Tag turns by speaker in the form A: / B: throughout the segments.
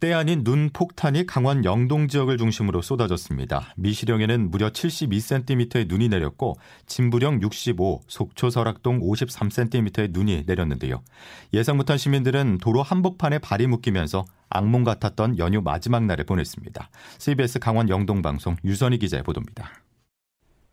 A: 때 아닌 눈 폭탄이 강원 영동 지역을 중심으로 쏟아졌습니다. 미시령에는 무려 72cm의 눈이 내렸고 진부령 65, 속초 설악동 53cm의 눈이 내렸는데요. 예상 못한 시민들은 도로 한복판에 발이 묶이면서 악몽 같았던 연휴 마지막 날을 보냈습니다. CBS 강원 영동 방송 유선희 기자의 보도입니다.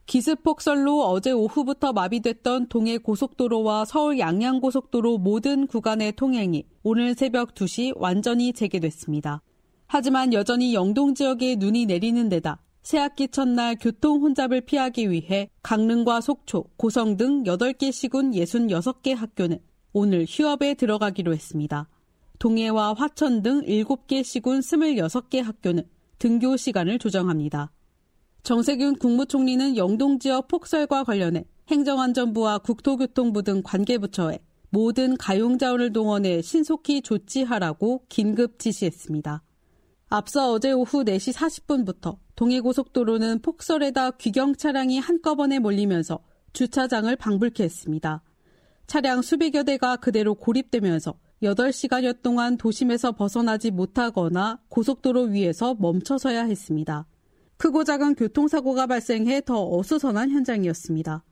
B: 기습 폭설로 어제 오후부터 마비됐던 동해 고속도로와 서울 양양 고속도로 모든 구간의 통행이 오늘 새벽 2시 완전히 재개됐습니다. 하지만 여전히 영동 지역에 눈이 내리는 데다 새학기 첫날 교통 혼잡을 피하기 위해 강릉과 속초, 고성 등 8개 시군 66개 학교는 오늘 휴업에 들어가기로 했습니다. 동해와 화천 등 7개 시군 26개 학교는 등교 시간을 조정합니다. 정세균 국무총리는 영동 지역 폭설과 관련해 행정안전부와 국토교통부 등 관계부처에 모든 가용자원을 동원해 신속히 조치하라고 긴급 지시했습니다. 앞서 어제 오후 4시 40분부터 동해고속도로는 폭설에다 귀경 차량이 한꺼번에 몰리면서 주차장을 방불케 했습니다. 차량 수백여 대가 그대로 고립되면서 8시간여 동안 도심에서 벗어나지 못하거나 고속도로 위에서 멈춰서야 했습니다. 크고 작은 교통사고가 발생해 더 어수선한 현장이었습니다.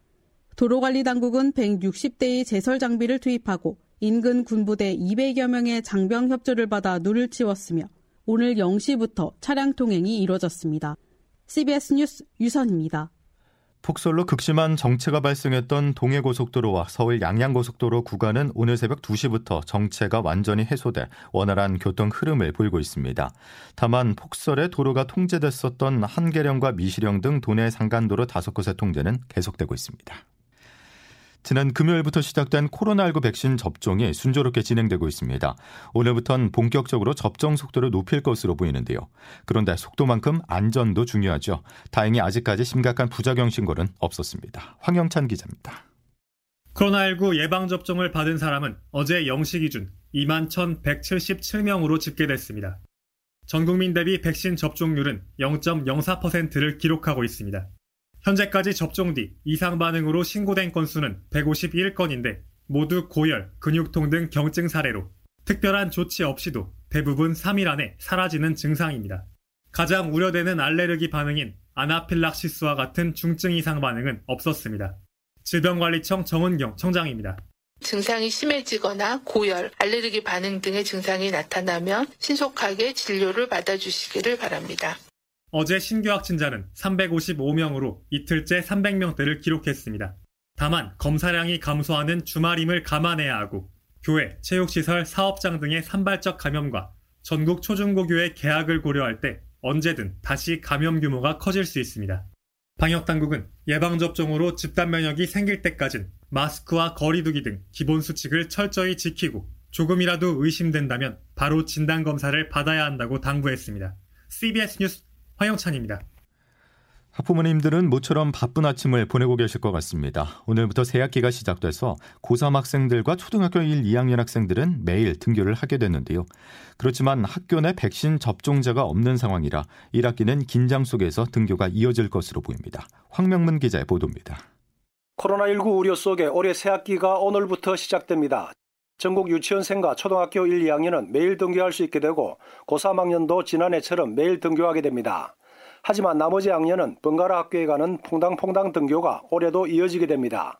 B: 도로관리당국은 160대의 제설 장비를 투입하고 인근 군부대 200여 명의 장병 협조를 받아 눈을 치웠으며 오늘 0시부터 차량 통행이 이뤄졌습니다. CBS 뉴스 유선입니다.
A: 폭설로 극심한 정체가 발생했던 동해고속도로와 서울 양양고속도로 구간은 오늘 새벽 2시부터 정체가 완전히 해소돼 원활한 교통 흐름을 보이고 있습니다. 다만 폭설에 도로가 통제됐었던 한계령과 미시령 등 도내 상간도로 다섯 곳의 통제는 계속되고 있습니다. 지난 금요일부터 시작된 코로나19 백신 접종이 순조롭게 진행되고 있습니다. 오늘부터는 본격적으로 접종 속도를 높일 것으로 보이는데요. 그런데 속도만큼 안전도 중요하죠. 다행히 아직까지 심각한 부작용 신고는 없었습니다. 황영찬 기자입니다.
C: 코로나19 예방접종을 받은 사람은 어제 0시 기준 2만 1,177명으로 집계됐습니다. 전 국민 대비 백신 접종률은 0.04%를 기록하고 있습니다. 현재까지 접종 뒤 이상 반응으로 신고된 건수는 151건인데 모두 고열, 근육통 등 경증 사례로 특별한 조치 없이도 대부분 3일 안에 사라지는 증상입니다. 가장 우려되는 알레르기 반응인 아나필락시스와 같은 중증 이상 반응은 없었습니다. 질병관리청 정은경 청장입니다.
D: 증상이 심해지거나 고열, 알레르기 반응 등의 증상이 나타나면 신속하게 진료를 받아주시기를 바랍니다.
C: 어제 신규 확진자는 355명으로 이틀째 300명대를 기록했습니다. 다만 검사량이 감소하는 주말임을 감안해야 하고 교회, 체육시설, 사업장 등의 산발적 감염과 전국 초중고교의 개학을 고려할 때 언제든 다시 감염 규모가 커질 수 있습니다. 방역당국은 예방접종으로 집단 면역이 생길 때까진 마스크와 거리두기 등 기본 수칙을 철저히 지키고 조금이라도 의심된다면 바로 진단검사를 받아야 한다고 당부했습니다. CBS 뉴스 화영찬입니다.
A: 학부모님들은 모처럼 바쁜 아침을 보내고 계실 것 같습니다. 오늘부터 새 학기가 시작돼서 고3 학생들과 초등학교 1, 2학년 학생들은 매일 등교를 하게 됐는데요. 그렇지만 학교 내 백신 접종자가 없는 상황이라 1학기는 긴장 속에서 등교가 이어질 것으로 보입니다. 황명문 기자의 보도입니다.
E: 코로나19 우려 속에 올해 새 학기가 오늘부터 시작됩니다. 전국 유치원생과 초등학교 1, 2학년은 매일 등교할 수 있게 되고 고3학년도 지난해처럼 매일 등교하게 됩니다. 하지만 나머지 학년은 번갈아 학교에 가는 퐁당퐁당 등교가 올해도 이어지게 됩니다.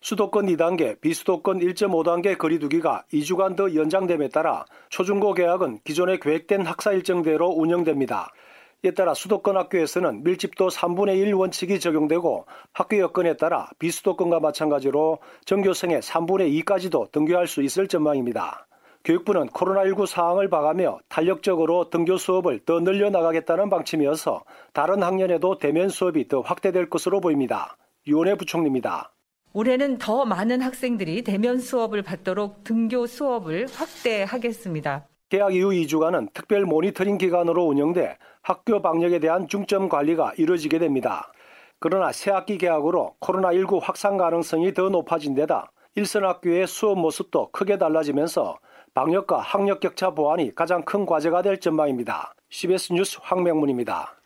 E: 수도권 2단계, 비수도권 1.5단계 거리두기가 2주간 더 연장됨에 따라 초중고 개학은 기존에 계획된 학사 일정대로 운영됩니다. 이에 따라 수도권 학교에서는 밀집도 3분의 1 원칙이 적용되고 학교 여건에 따라 비수도권과 마찬가지로 전교생의 3분의 2까지도 등교할 수 있을 전망입니다. 교육부는 코로나19 상황을 봐가며 탄력적으로 등교 수업을 더 늘려나가겠다는 방침이어서 다른 학년에도 대면 수업이 더 확대될 것으로 보입니다. 유원혜 부총리입니다.
F: 올해는 더 많은 학생들이 대면 수업을 받도록 등교 수업을 확대하겠습니다.
E: 개학 이후 2주간은 특별 모니터링 기간으로 운영돼 학교 방역에 대한 중점 관리가 이루어지게 됩니다. 그러나 새학기 개학으로 코로나19 확산 가능성이 더 높아진 데다 일선 학교의 수업 모습도 크게 달라지면서 방역과 학력 격차 보완이 가장 큰 과제가 될 전망입니다. CBS 뉴스 황명문입니다.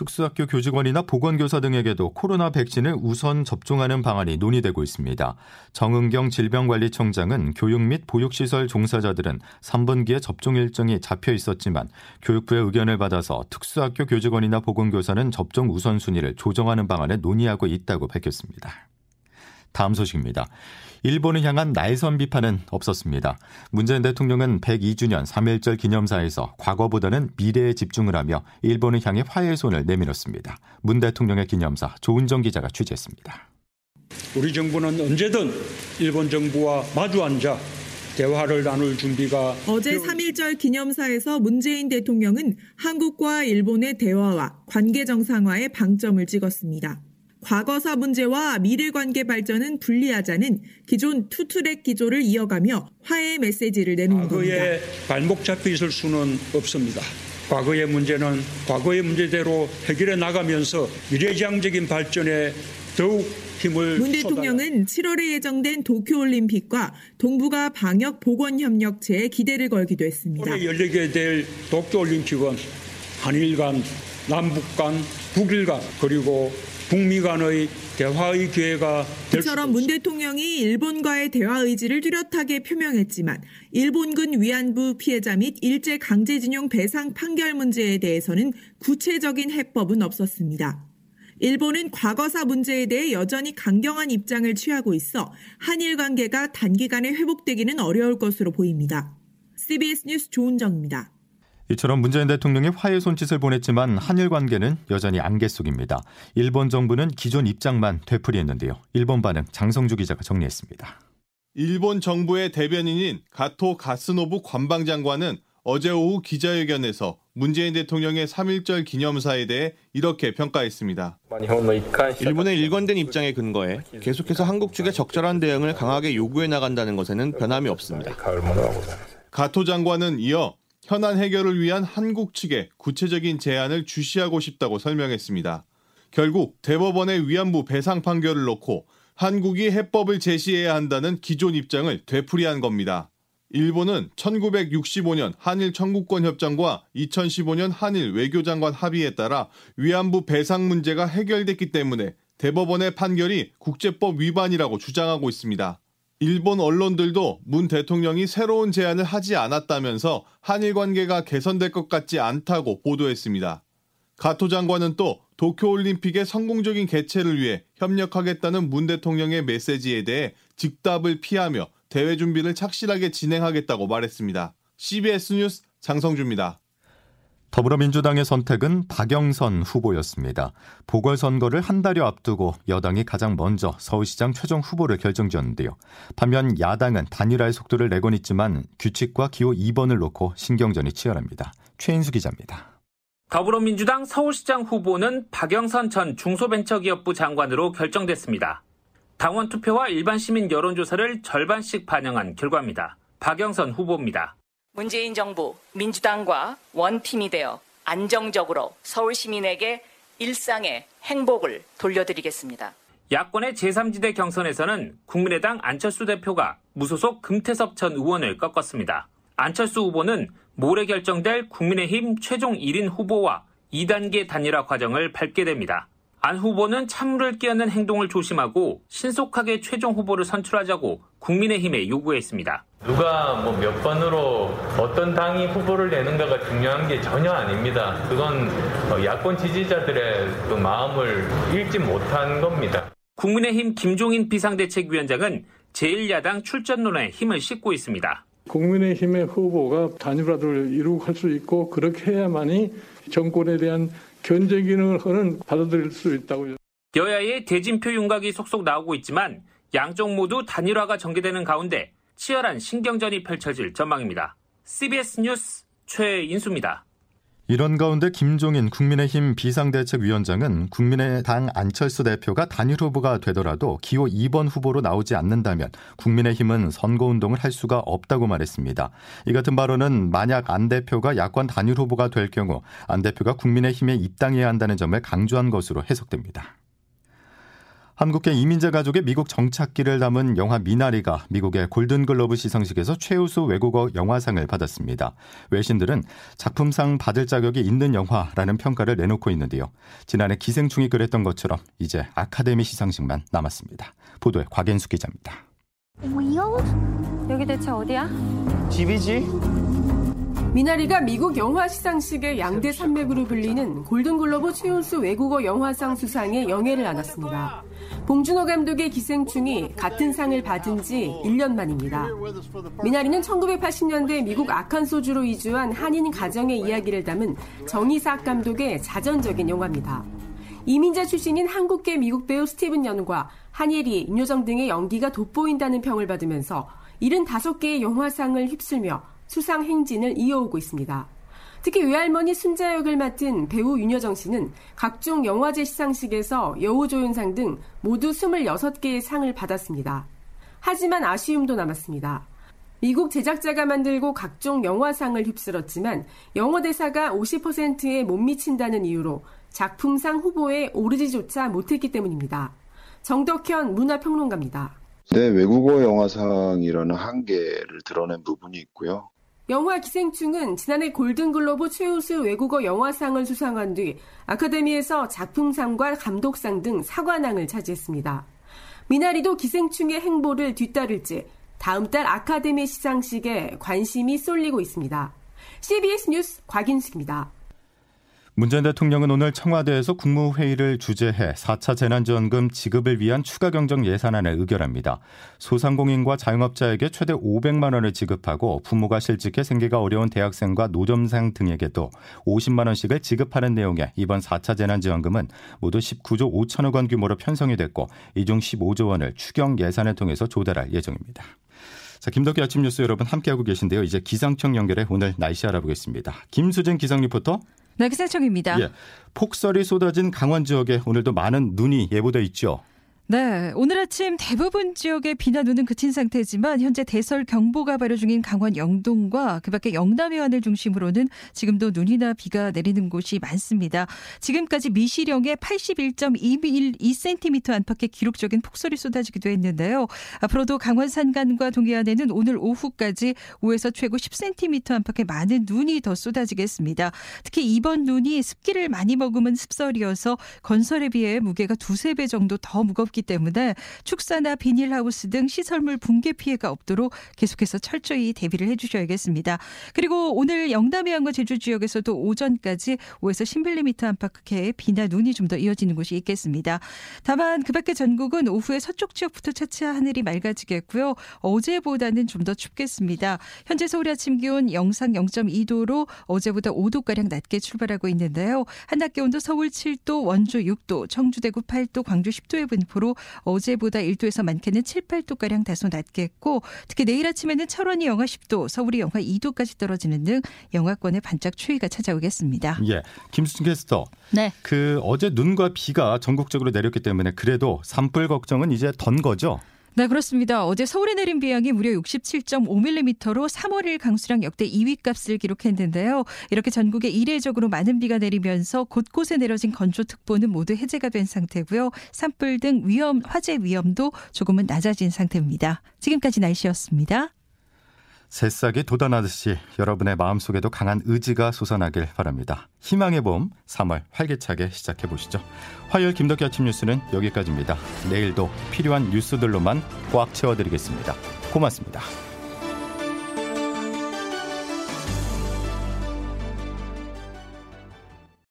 A: 특수학교 교직원이나 보건교사 등에게도 코로나 백신을 우선 접종하는 방안이 논의되고 있습니다. 정은경 질병관리청장은 교육 및 보육시설 종사자들은 3분기에 접종 일정이 잡혀 있었지만 교육부의 의견을 받아서 특수학교 교직원이나 보건교사는 접종 우선순위를 조정하는 방안을 논의하고 있다고 밝혔습니다. 다음 소식입니다. 일본을 향한 날선 비판은 없었습니다. 문재인 대통령은 102주년 3.1절 기념사에서 과거보다는 미래에 집중을 하며 일본을 향해 화해의 손을 내밀었습니다. 문 대통령의 기념사 조은정 기자가 취재했습니다.
G: 우리 정부는 언제든 일본 정부와 마주 앉아 대화를 나눌 준비가
H: 어제 3.1절 기념사에서 문재인 대통령은 한국과 일본의 대화와 관계 정상화에 방점을 찍었습니다. 과거사 문제와 미래관계 발전은 분리하자는 기존 투트랙 기조를 이어가며 화해 메시지를 내놓은 겁니다.
G: 과거에 발목 잡혀 있을 수는 없습니다. 과거의 문제는 과거의 문제대로 해결해 나가면서 미래지향적인 발전에 더욱 힘을
H: 문 대통령은 7월에 예정된 도쿄올림픽과 동북아 방역 보건협력체에 기대를 걸기도 했습니다.
G: 올해 열리게 될 도쿄올림픽은 한일 간, 남북 간, 북일 간 그리고 북미 간의 대화의 기회가 될
H: 이처럼 문 대통령이 일본과의 대화 의지를 뚜렷하게 표명했지만 일본군 위안부 피해자 및 일제 강제징용 배상 판결 문제에 대해서는 구체적인 해법은 없었습니다. 일본은 과거사 문제에 대해 여전히 강경한 입장을 취하고 있어 한일 관계가 단기간에 회복되기는 어려울 것으로 보입니다. CBS 뉴스 조은정입니다.
A: 이처럼 문재인 대통령이 화해 손짓을 보냈지만 한일 관계는 여전히 안개 속입니다. 일본 정부는 기존 입장만 되풀이했는데요. 일본 반응 장성주 기자가 정리했습니다.
I: 일본 정부의 대변인인 가토 가스노부 관방장관은 어제 오후 기자회견에서 문재인 대통령의 3.1절 기념사에 대해 이렇게 평가했습니다.
J: 일본의 일관된 입장에 근거해 계속해서 한국 측의 적절한 대응을 강하게 요구해 나간다는 것에는 변함이 없습니다.
I: 가토 장관은 이어 현안 해결을 위한 한국 측의 구체적인 제안을 주시하고 싶다고 설명했습니다. 결국 대법원의 위안부 배상 판결을 놓고 한국이 해법을 제시해야 한다는 기존 입장을 되풀이한 겁니다. 일본은 1965년 한일 청구권 협정과 2015년 한일 외교장관 합의에 따라 위안부 배상 문제가 해결됐기 때문에 대법원의 판결이 국제법 위반이라고 주장하고 있습니다. 일본 언론들도 문 대통령이 새로운 제안을 하지 않았다면서 한일 관계가 개선될 것 같지 않다고 보도했습니다. 가토 장관은 또 도쿄올림픽의 성공적인 개최를 위해 협력하겠다는 문 대통령의 메시지에 대해 즉답을 피하며 대회 준비를 착실하게 진행하겠다고 말했습니다. CBS 뉴스 장성주입니다.
A: 더불어민주당의 선택은 박영선 후보였습니다. 보궐선거를 한 달여 앞두고 여당이 가장 먼저 서울시장 최종 후보를 결정지었는데요. 반면 야당은 단일화의 속도를 내곤 있지만 규칙과 기호 2번을 놓고 신경전이 치열합니다. 최인수 기자입니다.
K: 더불어민주당 서울시장 후보는 박영선 전 중소벤처기업부 장관으로 결정됐습니다. 당원 투표와 일반 시민 여론조사를 절반씩 반영한 결과입니다. 박영선 후보입니다.
L: 문재인 정부 민주당과 원팀이 되어 안정적으로 서울 시민에게 일상의 행복을 돌려드리겠습니다.
K: 야권의 제3지대 경선에서는 국민의당 안철수 대표가 무소속 금태섭 전 의원을 꺾었습니다. 안철수 후보는 모레 결정될 국민의힘 최종 1인 후보와 2단계 단일화 과정을 밟게 됩니다. 안 후보는 찬물을 끼얹는 행동을 조심하고 신속하게 최종 후보를 선출하자고 국민의힘에 요구했습니다.
M: 누가 뭐 몇 번으로 어떤 당이 후보를 내는가가 중요한 게 전혀 아닙니다. 그건 어, 야권 지지자들의 그 마음을 읽지 못한 겁니다.
K: 국민의힘 김종인 비상대책위원장은 제1야당 출전론에 힘을 싣고 있습니다.
N: 국민의힘의 후보가 단일화를 이루고 할수 있고 그렇게 해야만이 정권에 대한 견제 기능을 받아들일 수 있다고요.
K: 여야의 대진표 윤곽이 속속 나오고 있지만 양쪽 모두 단일화가 전개되는 가운데 치열한 신경전이 펼쳐질 전망입니다. CBS 뉴스 최인수입니다.
A: 이런 가운데 김종인 국민의힘 비상대책위원장은 국민의당 안철수 대표가 단일 후보가 되더라도 기호 2번 후보로 나오지 않는다면 국민의힘은 선거운동을 할 수가 없다고 말했습니다. 이 같은 발언은 만약 안 대표가 야권 단일 후보가 될 경우 안 대표가 국민의힘에 입당해야 한다는 점을 강조한 것으로 해석됩니다. 한국계 이민자 가족의 미국 정착기를 담은 영화 미나리가 미국의 골든글로브 시상식에서 최우수 외국어 영화상을 받았습니다. 외신들은 작품상 받을 자격이 있는 영화라는 평가를 내놓고 있는데요. 지난해 기생충이 그랬던 것처럼 이제 아카데미 시상식만 남았습니다. 보도에 곽앤수 기자입니다.
O: 여기 대체 어디야?
P: 집이지.
Q: 미나리가 미국 영화 시상식의 양대 산맥으로 불리는 골든글로브 최우수 외국어 영화상 수상에 영예를 안았습니다. 봉준호 감독의 기생충이 같은 상을 받은 지 1년 만입니다. 미나리는 1980년대 미국 아칸소주로 이주한 한인 가정의 이야기를 담은 정의삭 감독의 자전적인 영화입니다. 이민자 출신인 한국계 미국 배우 스티븐 연과 한예리, 윤여정 등의 연기가 돋보인다는 평을 받으면서 75개의 영화상을 휩쓸며 수상 행진을 이어오고 있습니다. 특히 외할머니 순자 역을 맡은 배우 윤여정 씨는 각종 영화제 시상식에서 여우조연상 등 모두 26개의 상을 받았습니다. 하지만 아쉬움도 남았습니다. 미국 제작자가 만들고 각종 영화상을 휩쓸었지만 영어 대사가 50%에 못 미친다는 이유로 작품상 후보에 오르지조차 못했기 때문입니다. 정덕현 문화평론가입니다.
R: 네, 외국어 영화상이라는 한계를 드러낸 부분이 있고요.
Q: 영화 기생충은 지난해 골든글로브 최우수 외국어 영화상을 수상한 뒤 아카데미에서 작품상과 감독상 등 사관왕을 차지했습니다. 미나리도 기생충의 행보를 뒤따를지 다음 달 아카데미 시상식에 관심이 쏠리고 있습니다. CBS 뉴스 곽인숙입니다.
A: 문재인 대통령은 오늘 청와대에서 국무회의를 주재해 4차 재난지원금 지급을 위한 추가 경정 예산안을 의결합니다. 소상공인과 자영업자에게 최대 500만 원을 지급하고 부모가 실직해 생계가 어려운 대학생과 노점상 등에게도 50만 원씩을 지급하는 내용의 이번 4차 재난지원금은 모두 19조 5천억 원 규모로 편성이 됐고 이중 15조 원을 추경 예산을 통해서 조달할 예정입니다. 자, 김덕기 아침 뉴스 여러분 함께하고 계신데요. 이제 기상청 연결해 오늘 날씨 알아보겠습니다. 김수진 기상 리포터.
S: 네, 기상청입니다. 예,
A: 폭설이 쏟아진 강원 지역에 오늘도 많은 눈이 예보돼 있죠.
S: 네, 오늘 아침 대부분 지역에 비나 눈은 그친 상태지만 현재 대설 경보가 발효 중인 강원 영동과 그밖에 영남 해안을 중심으로는 지금도 눈이나 비가 내리는 곳이 많습니다. 지금까지 미시령에 81.2cm 안팎의 기록적인 폭설이 쏟아지기도 했는데요. 앞으로도 강원 산간과 동해안에는 오늘 오후까지 5에서 최고 10cm 안팎의 많은 눈이 더 쏟아지겠습니다. 특히 이번 눈이 습기를 많이 머금은 습설이어서 건설에 비해 무게가 두세 배 정도 더 무겁기 있기 때문에 축사나 비닐하우스 등 시설물 붕괴 피해가 없도록 계속해서 철저히 대비를 해 주셔야겠습니다. 그리고 오늘 영남 해안과 제주 지역에서도 오전까지 5에서 10mm 안팎의 비나 눈이 좀 더 이어지는 곳이 있겠습니다. 다만 그밖에 전국은 오후에 서쪽 지역부터 차차 하늘이 맑아지겠고요. 어제보다는 좀 더 춥겠습니다. 현재 서울 아침 기온 영상 0.2도로 어제보다 5도 가량 낮게 출발하고 있는데요. 한낮 기온도 서울 7도, 원주 6도, 청주 대구 8도, 광주 10도의 분포로 어제보다 1도에서 많게는 7, 8도가량 다소 낮겠고 특히 내일 아침에는 철원이 영하 10도, 서울이 영하 2도까지 떨어지는 등 영하권의 반짝 추위가 찾아오겠습니다.
A: 예. 김수진 캐스터.
S: 네.
A: 그 어제 눈과 비가 전국적으로 내렸기 때문에 그래도 산불 걱정은 이제 던 거죠?
S: 네, 그렇습니다. 어제 서울에 내린 비양이 무려 67.5mm로 3월 1 강수량 역대 2위 값을 기록했는데요. 이렇게 전국에 이례적으로 많은 비가 내리면서 곳곳에 내려진 건조특보는 모두 해제가 된 상태고요. 산불 등 위험, 화재 위험도 조금은 낮아진 상태입니다. 지금까지 날씨였습니다.
A: 새싹이 돋아나듯이 여러분의 마음속에도 강한 의지가 솟아나길 바랍니다. 희망의 봄 3월 활기차게 시작해 보시죠. 화요일 김덕기 아침 뉴스는 여기까지입니다. 내일도 필요한 뉴스들로만 꽉 채워드리겠습니다. 고맙습니다.